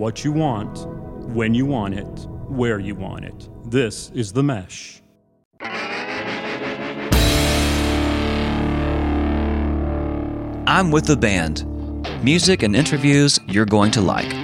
what you want, when you want it, where you want it. This is The Mesh. I'm with the band. Music and interviews you're going to like.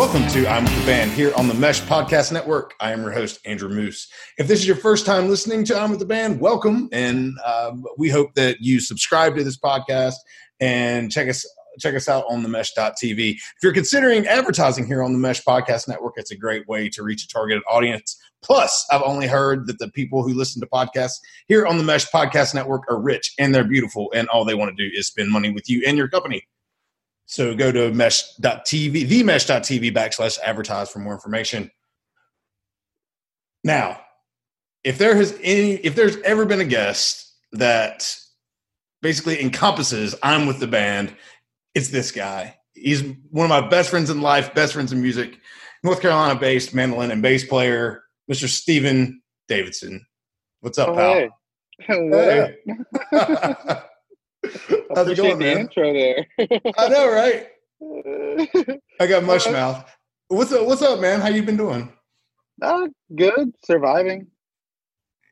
Welcome to I'm with the Band here on the Mesh Podcast Network. I am your host, Andrew Moose. If this is your first time listening to I'm with the Band, welcome. And um, we hope that you subscribe to this podcast and check us check us out on the mesh.tv. If you're considering advertising here on the Mesh Podcast Network, it's a great way to reach a targeted audience. Plus, I've only heard that the people who listen to podcasts here on the Mesh Podcast Network are rich and they're beautiful, and all they want to do is spend money with you and your company. So go to mesh.tv, themesh.tv backslash advertise for more information. Now, if there has any, if there's ever been a guest that basically encompasses I'm with the band, it's this guy. He's one of my best friends in life, best friends in music, North Carolina based mandolin and bass player, Mr. Steven Davidson. What's up, Oh, pal? hey. Hey. How's it going, the man? intro there. I know, right? I got mush mouth. What's up? What's up, man? How you been doing? Ah, good, surviving.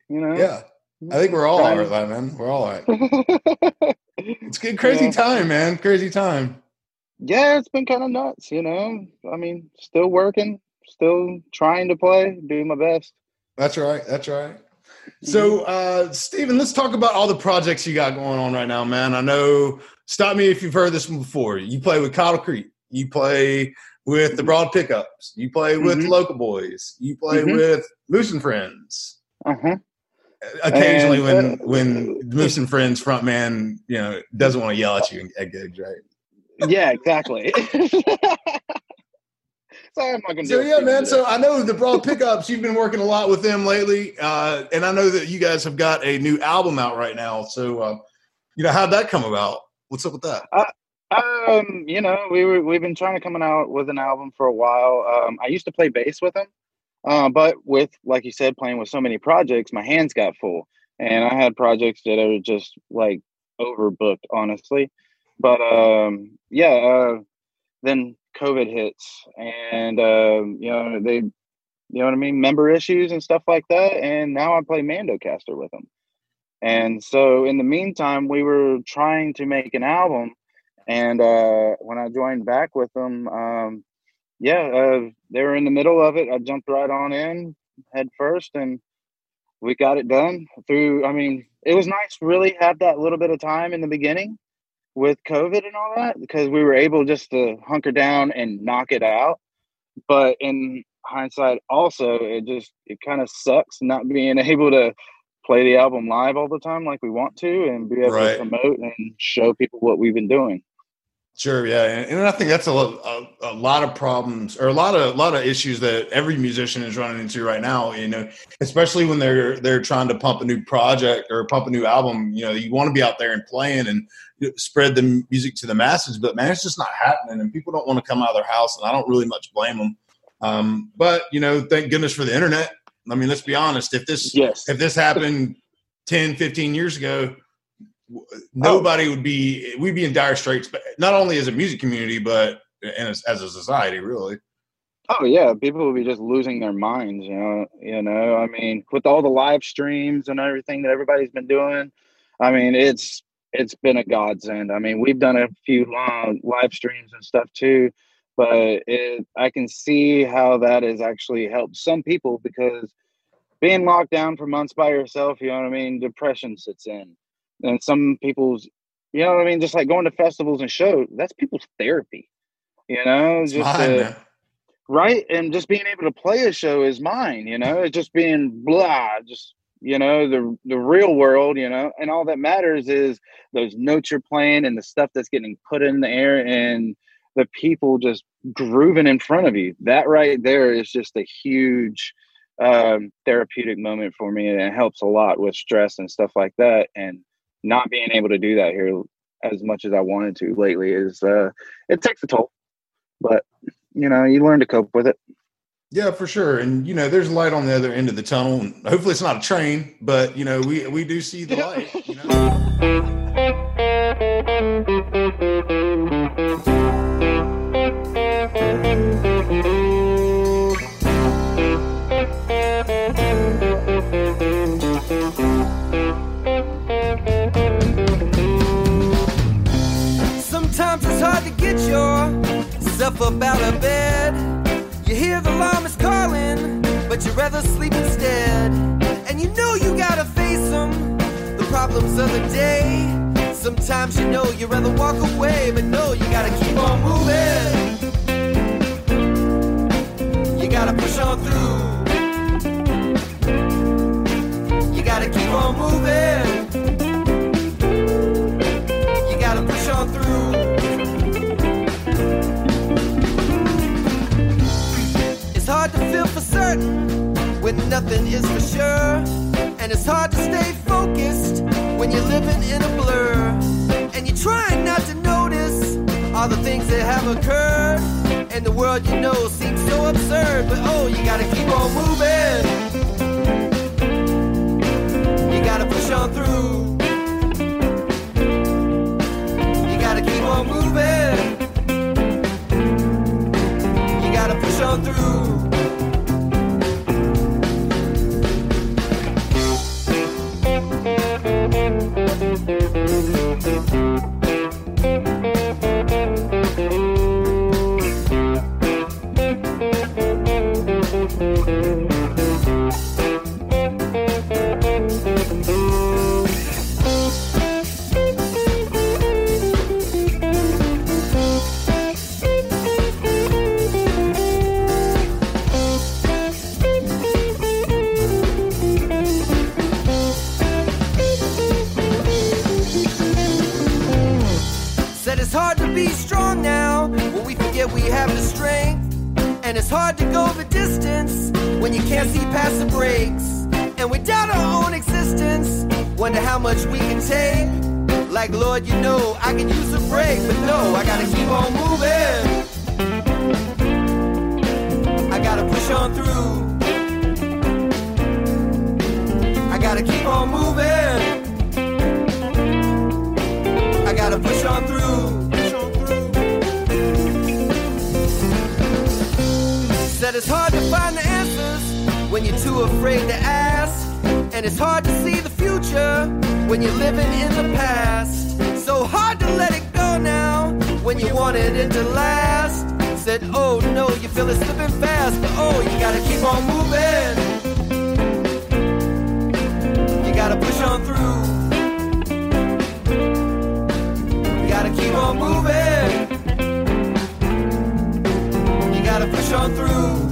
You know. Yeah, I think we're all all Trying- man. We're all right. It's good, crazy Yeah. time, man. Crazy time. yeah, it's been kind of nuts. You know, I mean, still working, still trying to play, doing my best. That's right. That's right. So, uh, Steven, let's talk about all the projects you got going on right now, man. I know. Stop me if you've heard this one before. You play with Cottle Creek. You play with the Broad Pickups. You play with Mhm. Local Boys. You play Mhm. with Moose and Friends. Uh huh. Occasionally, when uh, when Moose and Friends front man, you know, doesn't want to yell at you at gigs, right? Yeah, exactly. so I'm not gonna. So yeah, man. So I know the Broad Pickups. You've been working a lot with them lately, uh, and I know that you guys have got a new album out right now. So, uh, you know, how'd that come about? What's up with that? Um, you know, we were we've been trying to coming out with an album for a while. Um, I used to play bass with them, uh, but with like you said, playing with so many projects, my hands got full, and I had projects that are just like overbooked, honestly. But um, yeah, uh, then COVID hits, and um, you know they, you know what I mean, member issues and stuff like that, and now I play Mandocaster with them. And so in the meantime, we were trying to make an album and uh, when I joined back with them, um, yeah, uh, they were in the middle of it. I jumped right on in head first, and we got it done. Through, I mean, it was nice really have that little bit of time in the beginning with COVID and all that because we were able just to hunker down and knock it out. But in hindsight, also, it just it kind of sucks not being able to play the album live all the time like we want to and be able Right. to promote and show people what we've been doing. Sure, yeah, and, and I think that's a, a a lot of problems or a lot of a lot of issues that every musician is running into right now. You know, especially when they're they're trying to pump a new project or pump a new album. You know, you want to be out there and playing and spread the music to the masses, but man, it's just not happening, and people don't want to come out of their house, and I don't really much blame them. Um, but you know, thank goodness for the internet. I mean, let's be honest. If this Yes. if this happened 10 15 years ago w- uh, oh. nobody would be we'd be in dire straits but not only as a music community but as, as a society really Oh yeah, people would be just losing their minds, you know. You know, I mean, with all the live streams and everything that everybody's been doing, I mean, it's it's been a godsend. I mean, we've done a few long live streams and stuff too, but it, I can see how that has actually helped some people because being locked down for months by yourself, you know what I mean, depression sits in, and some people's, you know what I mean, just like going to festivals and shows, that's people's therapy. You know, it's just mine, uh, right? And just being able to play a show is mine you know? It's just being blah just you know the the real world you know? And all that matters is those notes you're playing and the stuff that's getting put in the air and the people just grooving in front of you. That right there is just a huge um, therapeutic moment for me and it helps a lot with stress and stuff like that. And not being able to do that here as much as i wanted to lately is uh it takes a toll but you know you learn to cope with it Yeah, for sure. And you know, there's light on the other end of the tunnel. And hopefully it's not a train, but you know, we we do see the light. You know? Up out of bed. You hear the alarm is calling, but you'd rather sleep instead. And you know you gotta face them, the problems of the day. Sometimes you know you'd rather walk away, but no, you gotta keep on moving. You gotta push on through. You gotta keep on moving. Is for sure. And it's hard to stay focused when you're living in a blur. And you're trying not to notice all the things that have occurred. And the world you know seems so absurd. But oh, you gotta keep on moving. You gotta push on through. You gotta keep on moving. You gotta push on through. Can't see the brakes. And we doubt our own existence, wonder how much we can take. Like, Lord, you know, I can use a break, but no, I gotta keep on moving. I gotta push on through. I gotta keep on moving. I gotta push on through. Said it's hard to find the when you're too afraid to ask. And it's hard to see the future when you're living in the past. So hard to let it go now when you wanted it to last. Said, oh no, you feel it slipping fast, but oh, you gotta keep on moving. You gotta push on through. You gotta keep on moving. You gotta push on through.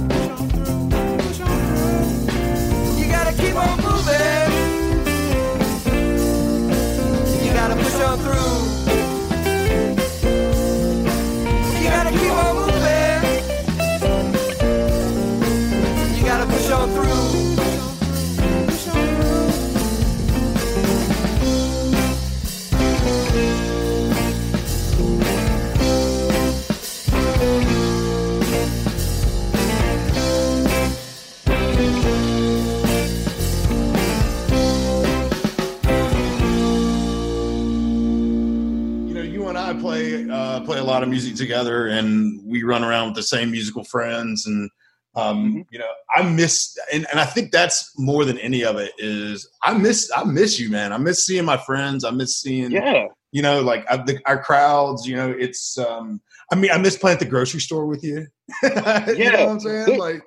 Lot of music together, and we run around with the same musical friends. And um, Mhm. you know, I miss, and, and I think that's more than any of it is I miss I miss you, man. I miss seeing my friends. I miss seeing, Yeah. you know, like I, the, our crowds. You know, it's. um I mean, I miss playing at the grocery store with you. you know Yeah. what I'm saying? Like,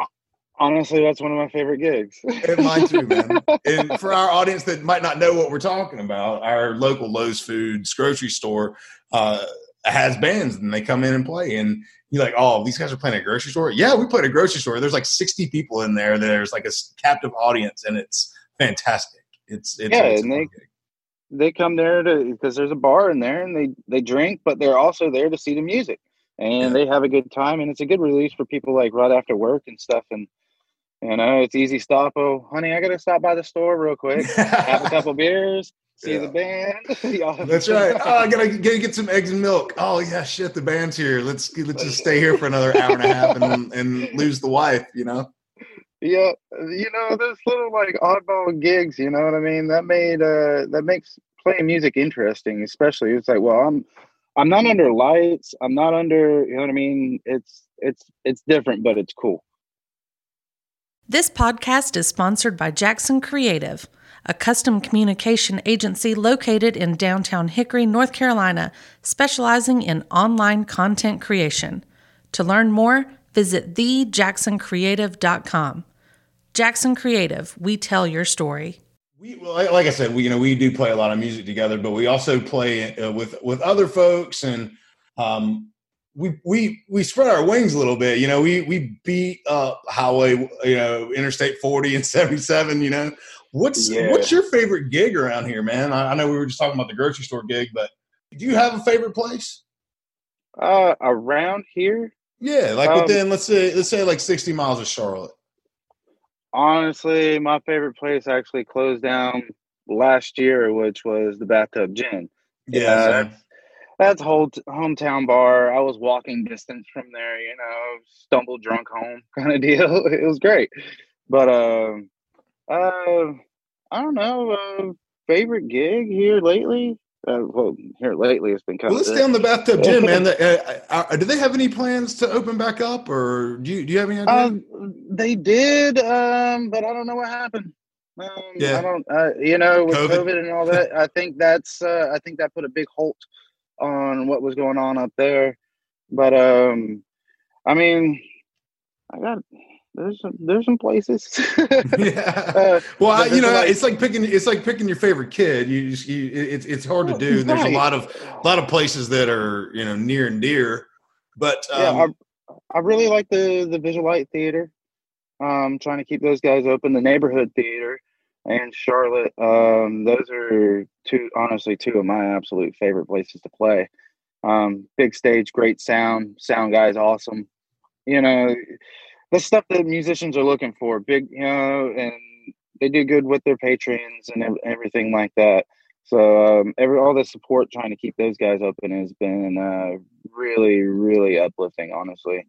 Honestly, that's one of my favorite gigs. and mine too, man. and for our audience that might not know what we're talking about, our local Lowe's Foods grocery store uh, has bands and they come in and play. And you're like, oh, these guys are playing at a grocery store? Yeah, we play at a grocery store. There's like 60 people in there. There's like a captive audience and it's fantastic. It's, it's, Yeah, it's and they- they come there to because there's a bar in there and they they drink, but they're also there to see the music and Yeah. they have a good time and it's a good release for people like right after work and stuff. And you know, it's easy stop. Oh, honey, I gotta stop by the store real quick, have a couple beers, See Yeah. the band. That's right. Oh, I gotta, gotta get some eggs and milk. Oh yeah, shit, the band's here. Let's let's just stay here for another hour and a half and and lose the wife. You know. Yeah, you know, those little like oddball gigs, you know what I mean? That made uh that makes playing music interesting, especially it's like, well, I'm I'm not under lights, I'm not under, you know what I mean? It's it's it's different, but it's cool. This podcast is sponsored by Jackson Creative, a custom communication agency located in downtown Hickory, North Carolina, specializing in online content creation. To learn more, visit thejacksoncreative.com. Jackson Creative, we tell your story. We well, like I said, we you know we do play a lot of music together, but we also play uh, with with other folks, and um, we we we spread our wings a little bit. You know, we we beat uh, highway, you know, Interstate forty and seventy seven. You know, what's Yeah. what's your favorite gig around here, man? I, I know we were just talking about the grocery store gig, but do you have a favorite place? Uh around here, Yeah, like Um, within let's say let's say like sixty miles of Charlotte. honestly, my favorite place actually closed down last year, which was the Bathtub Gin. Yeah, same. That's whole hometown bar. I was walking distance from there, you know, stumbled drunk home kind of deal. It was great. But um uh I don't know, uh favorite gig here lately? Uh, well, here lately it's been kind Well, let's stay on the bathtub gin, man. The- uh, uh, do they have any plans to open back up, or do you do you have any idea? Um, they did, um, but I don't know what happened. Um, Yeah. I don't, uh, you know, with COVID. COVID. and all that. I think that's, uh, I think that put a big halt on what was going on up there. But, um, I mean, I got there's some there's some places. yeah. Uh, Well, I, you know, like- it's like picking it's like picking your favorite kid. You, just, you it's it's hard to do. There's a lot of a lot of places that are you know near and dear, but um, yeah, I, I really like the the Visulite Theater. Um, trying to keep those guys open. The Neighborhood Theater and Charlotte. Um, those are two, honestly, two of my absolute favorite places to play. Um, big stage, great sound. Sound guys, awesome. You know, the stuff that musicians are looking for. Big, you know, and they do good with their patrons and everything like that. So um, every all the support trying to keep those guys open has been uh, really, really uplifting. Honestly,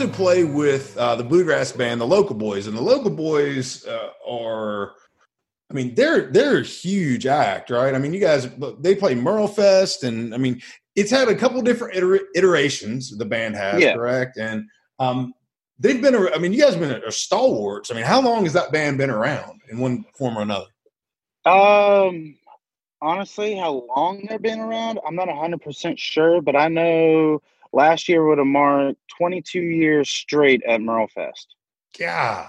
also play with uh, the bluegrass band, the Local Boys, and the Local Boys uh, are, I mean, they're they're a huge act, right? I mean, you guys they play Merle Fest, and I mean, it's had a couple different iter- iterations. The band has, Yeah. correct, and um, they've been. I mean, you guys have been a, a stalwarts. I mean, how long has that band been around in one form or another? Um, honestly, how long they've been around, I'm not 100% sure, but I know last year would have marked 22 years straight at Merle Fest. Yeah,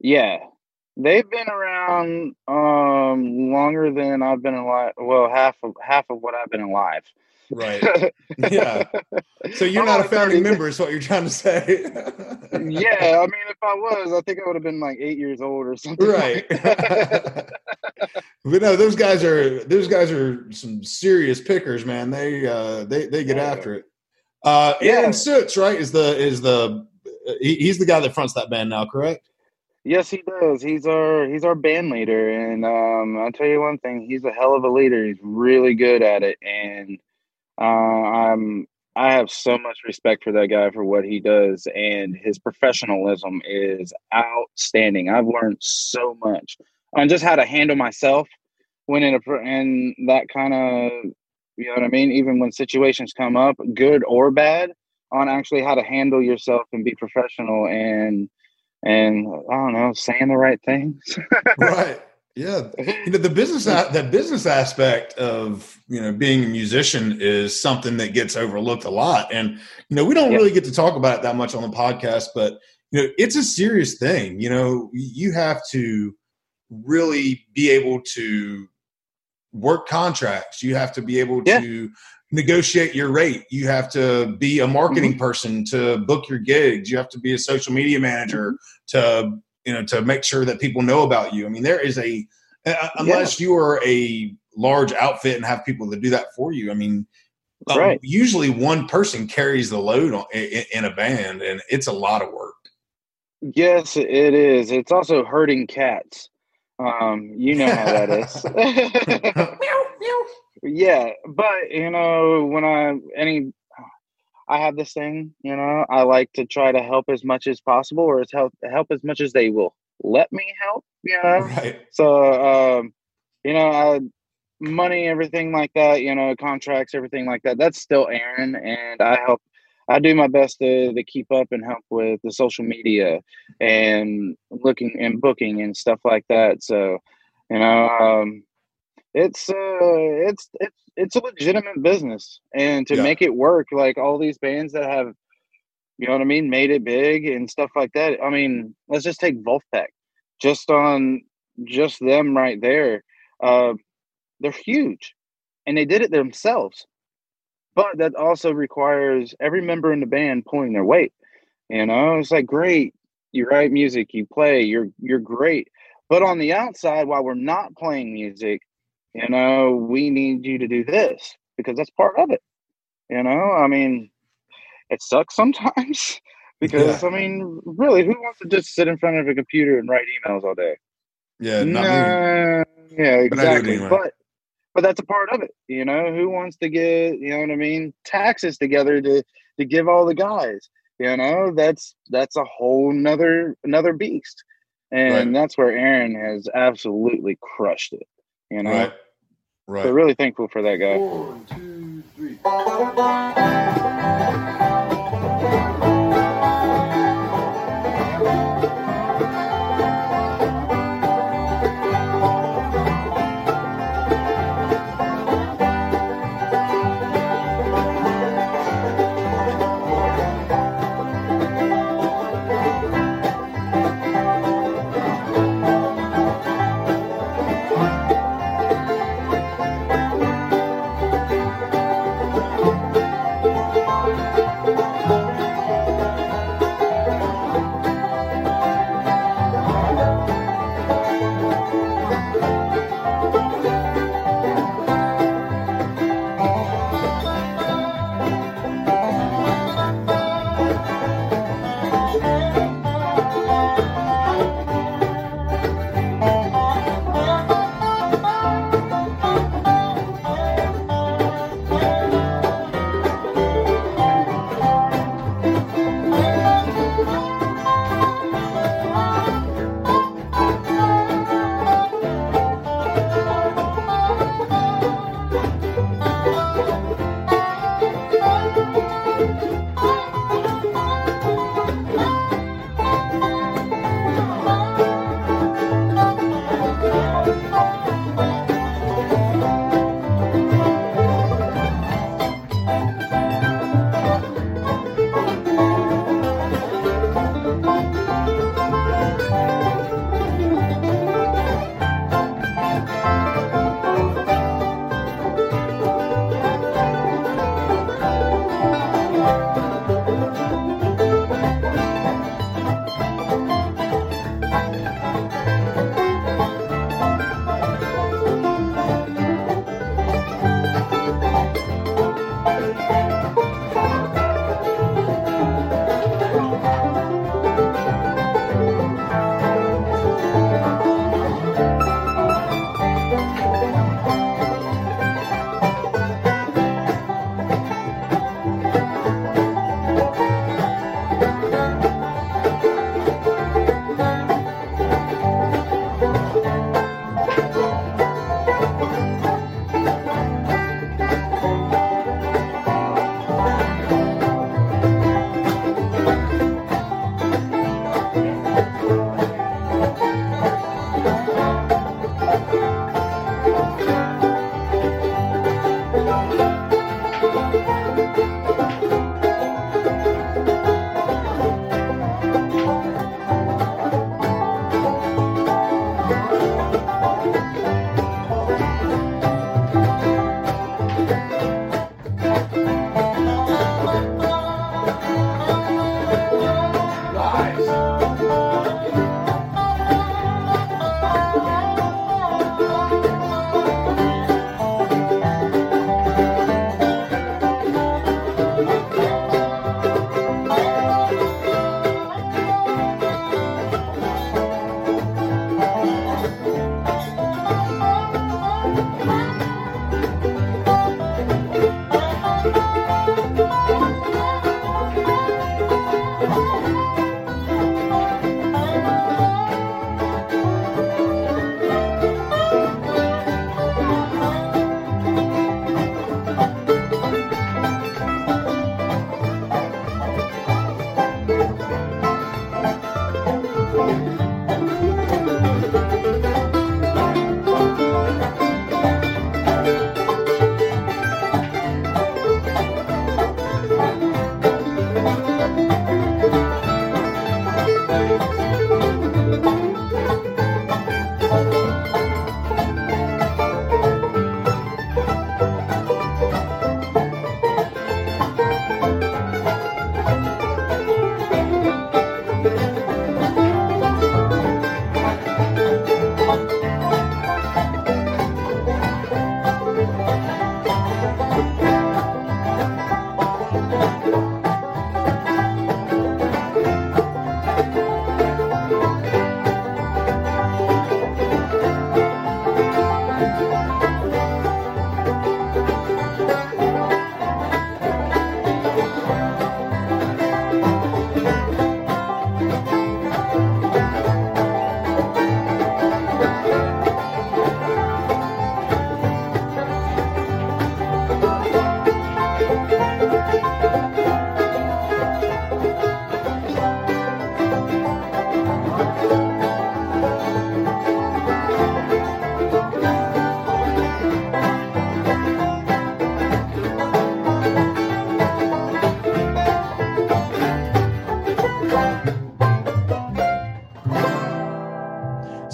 Yeah. They've been around um longer than I've been alive. Well, half of half of what I've been alive. right. Yeah. So you're I'm not a founding 30. member, is what you're trying to say. yeah, I mean, if I was, I think I would have been like eight years old or something. right. like but no, those guys are those guys are some serious pickers, man. They uh, they they get Yeah. after it. Uh, Yeah. Aaron Suits, right, is the is the he, he's the guy that fronts that band now, correct? Yes, he does. He's our he's our band leader, and um, I'll tell you one thing: he's a hell of a leader. He's really good at it, and uh, I'm I have so much respect for that guy for what he does, and his professionalism is outstanding. I've learned so much on just how to handle myself when in a in that kind of you know what I mean. Even when situations come up, good or bad, on actually how to handle yourself and be professional and and I don't know, saying the right things. right. Yeah. You know, the business the business aspect of you know being a musician is something that gets overlooked a lot, and you know we don't Yeah. really get to talk about it that much on the podcast, but you know it's a serious thing. You know, you have to really be able to work contracts. You have to be able Yeah. to negotiate your rate. You have to be a marketing Mm-hmm. person to book your gigs. You have to be a social media manager to you know to make sure that people know about you. I mean, there is a unless you are a large outfit and have people that do that for you. I mean, um, Right. usually one person carries the load on, in, in a band, and it's a lot of work. yes, it is. It's also hurting cats. Um, you know how that is. yeah, but you know, when I any I have this thing, you know, I like to try to help as much as possible or as help help as much as they will let me help, you know. right. So, um, you know, I, money, everything like that, you know, contracts, everything like that, that's still Aaron. And I help, I do my best to, to keep up and help with the social media and looking and booking and stuff like that. So, you know, um, it's, uh, it's, it's, it's a legitimate business and to Yeah. make it work, like all these bands that have, you know what I mean, made it big and stuff like that. I mean, let's just take Vulfpeck just on just them right there. Uh, they're huge and they did it themselves. But that also requires every member in the band pulling their weight. You know, it's like great, you write music, you play, you're you're great. But on the outside, while we're not playing music, you know, we need you to do this because that's part of it. You know, I mean, it sucks sometimes because I mean, really, who wants to just sit in front of a computer and write emails all day? Yeah, not me. Nah, yeah, But I do it exactly. anyway. But but that's a part of it. You know, who wants to get you know what I mean taxes together to to give all the guys. You know, that's that's a whole nother another beast, and Right. that's where Aaron has absolutely crushed it. You know, Right. Right. so really thankful for that guy. One, two, three.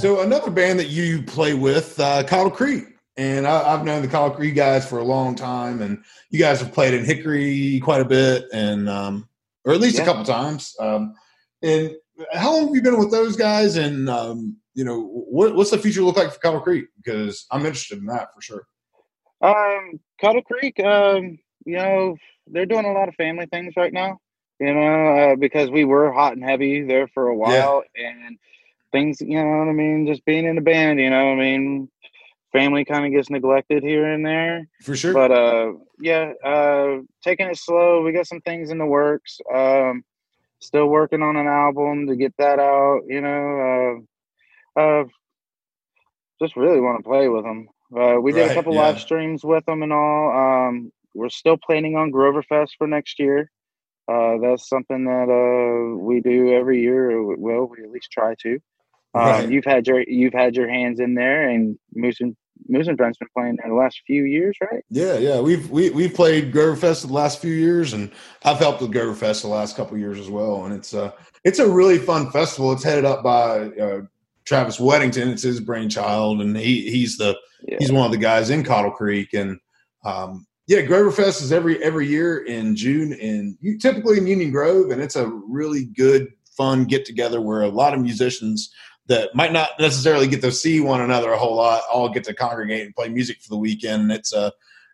So another band that you play with, uh, Cottle Creek, and I, have known the Cottle Creek guys for a long time, and you guys have played in Hickory quite a bit, and um, or at least yeah. a couple times. Um, and how long have you been with those guys? And um, you know, what, what's the future look like for Cottle Creek? Because I'm interested in that for sure. Um, Cottle Creek, um, you know, they're doing a lot of family things right now. You know, uh, because we were hot and heavy there for a while, yeah. and things, you know what I mean? Just being in a band, you know, I mean, family kind of gets neglected here and there. For sure. But uh, yeah, uh, taking it slow. We got some things in the works. Um, still working on an album to get that out. You know, uh, uh just really want to play with them. Uh, we did right, a couple yeah. live streams with them and all. Um, we're still planning on Groverfest for next year. Uh, that's something that uh, we do every year. Well, we at least try to. Um, right. You've had your you've had your hands in there, and Moose and Moose and Friends been playing there the last few years, right? Yeah, yeah. We've we we've played Groverfest the last few years, and I've helped with Groverfest the last couple years as well. And it's uh it's a really fun festival. It's headed up by uh, Travis Weddington. It's his brainchild, and he he's the yeah. he's one of the guys in Cottle Creek, and um, yeah, Groverfest is every every year in June, in typically in Union Grove, and it's a really good, fun get together where a lot of musicians that might not necessarily get to see one another a whole lot all get to congregate and play music for the weekend. It's a uh,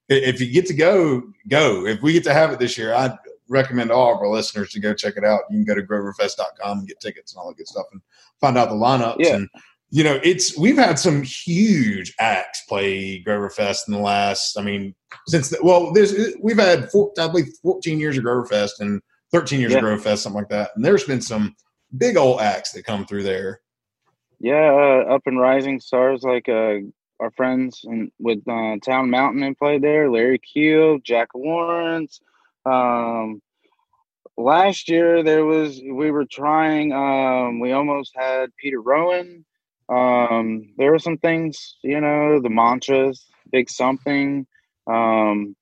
if you get to go, go. If we get to have it this year, I'd recommend all of our listeners to go check it out. You can go to groverfest.com and get tickets and all that good stuff and find out the lineups. Yeah. And you know, it's we've had some huge acts play Groverfest in the last. I mean, since the, well, there's we've had four, I believe 14 years of Groverfest and 13 years yeah. of Groverfest, something like that. And there's been some big old acts that come through there. Yeah, uh, up and rising stars like uh, our friends and with uh, Town Mountain and played there. Larry Keel, Jack Lawrence. Um, last year there was we were trying. Um, we almost had Peter Rowan. Um, there were some things, you know, the mantras, big something. Um,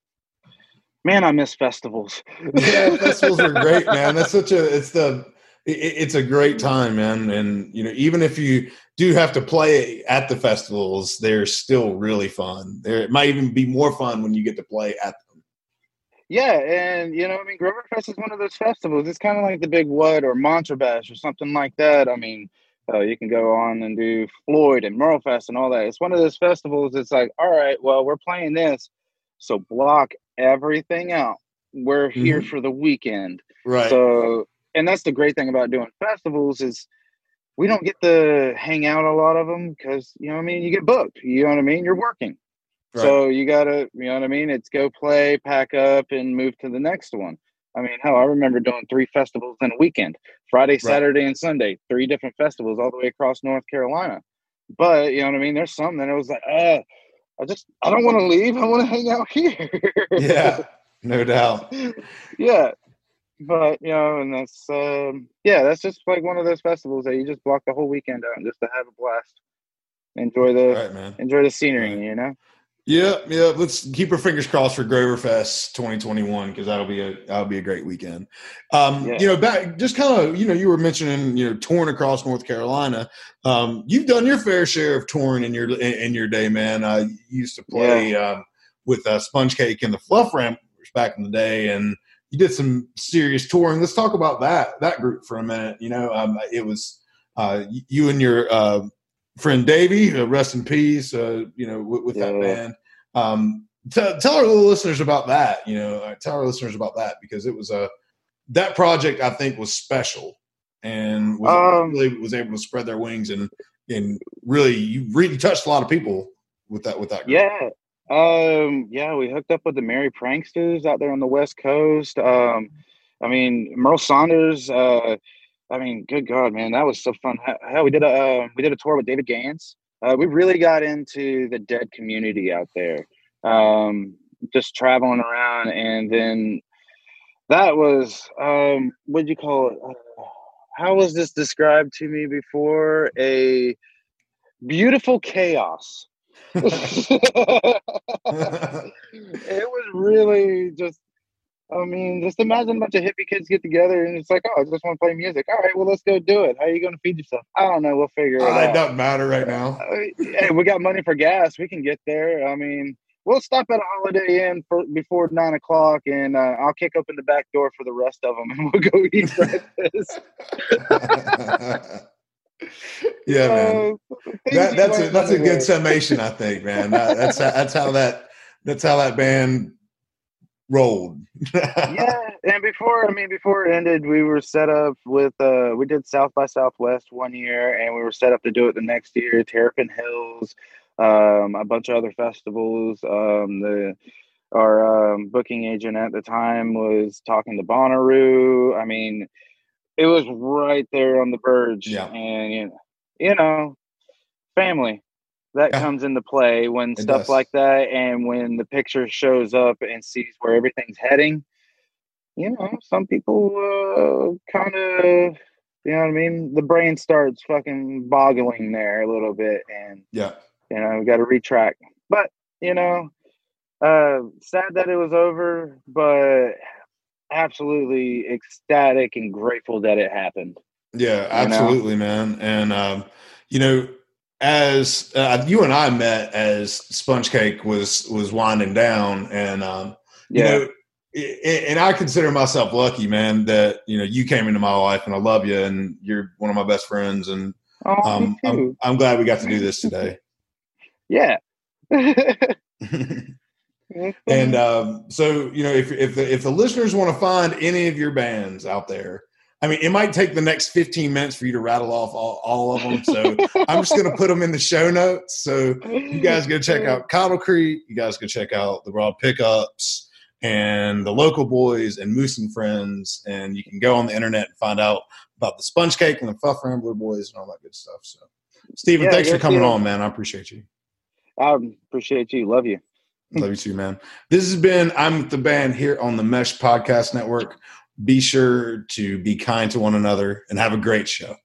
Man, I miss festivals. yeah, festivals are great, man. That's such a it's the it's a great time, man. And you know, even if you do have to play at the festivals, they're still really fun. There, it might even be more fun when you get to play at them. Yeah, and you know, I mean, Grover Fest is one of those festivals. It's kind of like the Big What or Mantra Bash or something like that. I mean, uh, you can go on and do Floyd and Merlefest and all that. It's one of those festivals. It's like, all right, well, we're playing this, so block everything out. We're here Mhm. for the weekend. Right. So, and that's the great thing about doing festivals is we don't get to hang out a lot of them because you know what I mean. You get booked. You know what I mean. You're working, Right. so you gotta. You know what I mean. It's go play, pack up, and move to the next one. I mean, hell, I remember doing three festivals in a weekend: Friday, Saturday, and Sunday. Three different festivals all the way across North Carolina. But you know what I mean. There's some that it was like, uh, I just I don't want to leave. I want to hang out here. yeah, no doubt. yeah but you know and that's um yeah that's just like one of those festivals that you just block the whole weekend out just to have a blast enjoy the right, man. enjoy the scenery Right. you know Yeah, yeah. Let's keep our fingers crossed for Grover Fest 2021 because that'll be a that'll be a great weekend. Um, Yeah. You know, back just kind of you know you were mentioning you know touring across North Carolina. Um, you've done your fair share of touring in your in, in your day, man. I used to play um, with uh, Sponge Cake and the Fluff Ramblers back in the day, and you did some serious touring. Let's talk about that that group for a minute. You know, um, it was uh, you and your uh, friend Davey, uh, rest in peace. Uh, you know, with, with that band. Um, tell, tell our little listeners about that. You know, uh, tell our listeners about that because it was a that project I think was special and was Um, really was able to spread their wings and and really you really touched a lot of people with that with that. group. yeah um yeah we hooked up with the merry pranksters out there on the west coast. Um i mean Merl Saunders uh i mean good god man that was so fun. Hell, we did a uh, we did a tour with david gans uh, we really got into the dead community out there. Um just traveling around and then that was um what'd you call it? Uh, how was this described to me before? A beautiful chaos it was really just I mean, just imagine a bunch of hippie kids get together and it's like, oh, I just want to play music. All right, well, let's go do it. How are you going to feed yourself? I don't know. We'll figure it Uh, it doesn't matter right now. Uh, hey, we got money for gas. We can get there. I mean, we'll stop at a Holiday Inn for before nine o'clock, and uh, I'll kick open the back door for the rest of them, and we'll go eat breakfast. yeah, man. Uh, That, that's a, that's a good summation, I think, man. That, that's how, that's how that that's how that band rolled. yeah, and before I mean, before it ended, we were set up with uh, we did South by Southwest one year, and we were set up to do it the next year. Terrapin Hills, um, a bunch of other festivals. Um, the our um, booking agent at the time was talking to Bonnaroo. I mean, it was right there on the verge, Yeah. and you know, you know, family that Yeah. comes into play when It stuff does. like that, and when the picture shows up and sees where everything's heading. You know, some people uh, kind of, you know what I mean. The brain starts fucking boggling there a little bit, and yeah. you know, we got to retract. But you know, uh, sad that it was over, but absolutely ecstatic and grateful that it happened. Yeah, know? absolutely, man. And um, you know, as uh, you and I met as Sponge Cake was was winding down, and um, you Yeah, know, i- i- and I consider myself lucky, man, that you know you came into my life, and I love you, and you're one of my best friends, and oh, um, I'm. I'm glad we got to do this today. yeah. and um, so you know if if the, if the listeners want to find any of your bands out there i mean it might take the next 15 minutes for you to rattle off all, all of them. So i'm just going to put them in the show notes. So you guys go check out Cottle creek. You guys go check out the broad pickups and the local boys and moose and friends. And you can go on the internet and find out about the sponge cake and the fluff rambler boys and all that good stuff. So stephen Yeah, thanks for coming on man. I appreciate you. I appreciate you. Love you. Love you too, man. This has been I'm with the band here on the Mesh Podcast Network. Be sure to be kind to one another and have a great show.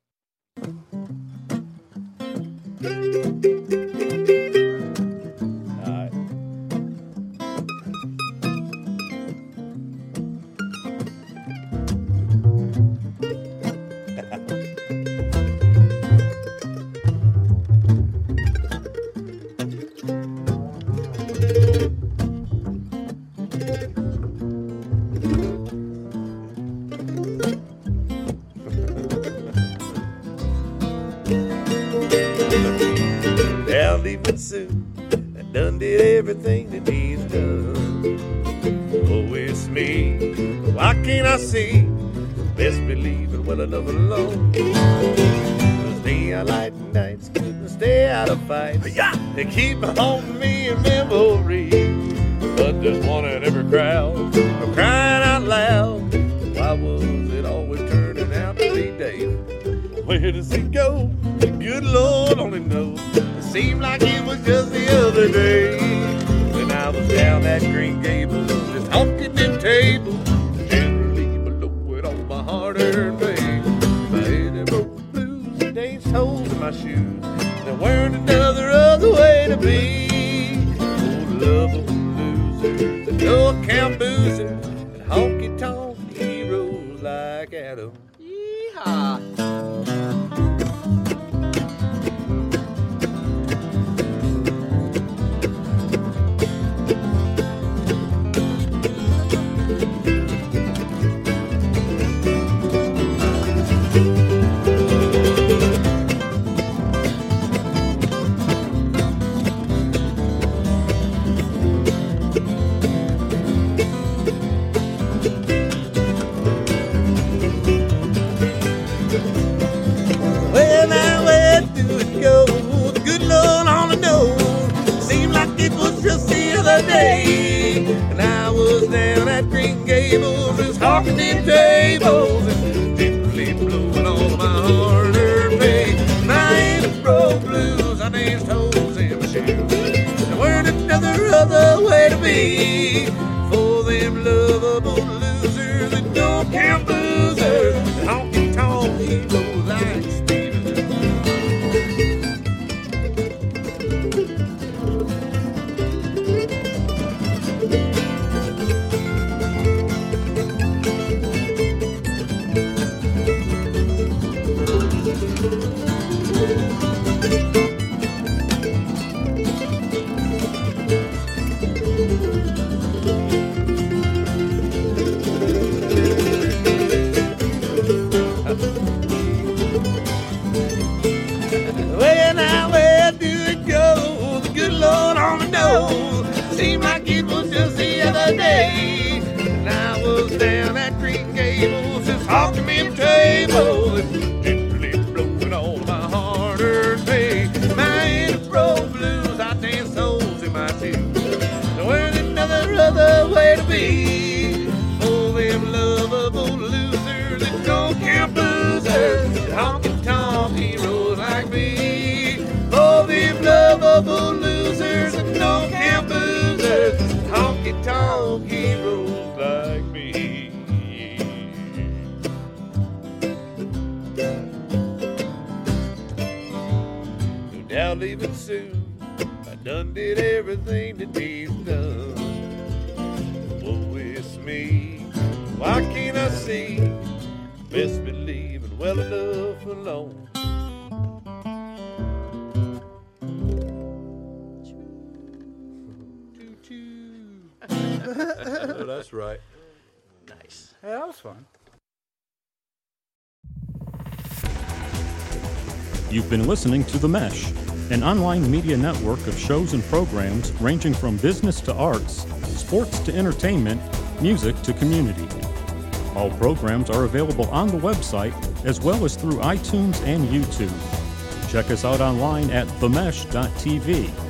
Well enough alone. Cause day I light nights, couldn't stay out of fights. They keep haunting me in another other way to be. For them lovable lovable losers don't count boozers. Honky tonk heroes like me. No doubt leaving soon. I done did everything that needs done. Oh, it's me. Why can't I see? Best believe it well enough alone. oh, that's right. Nice. Yeah, that was fun. You've been listening to The Mesh, an online media network of shows and programs ranging from business to arts, sports to entertainment, music to community. All programs are available on the website as well as through iTunes and YouTube. Check us out online at themesh.tv.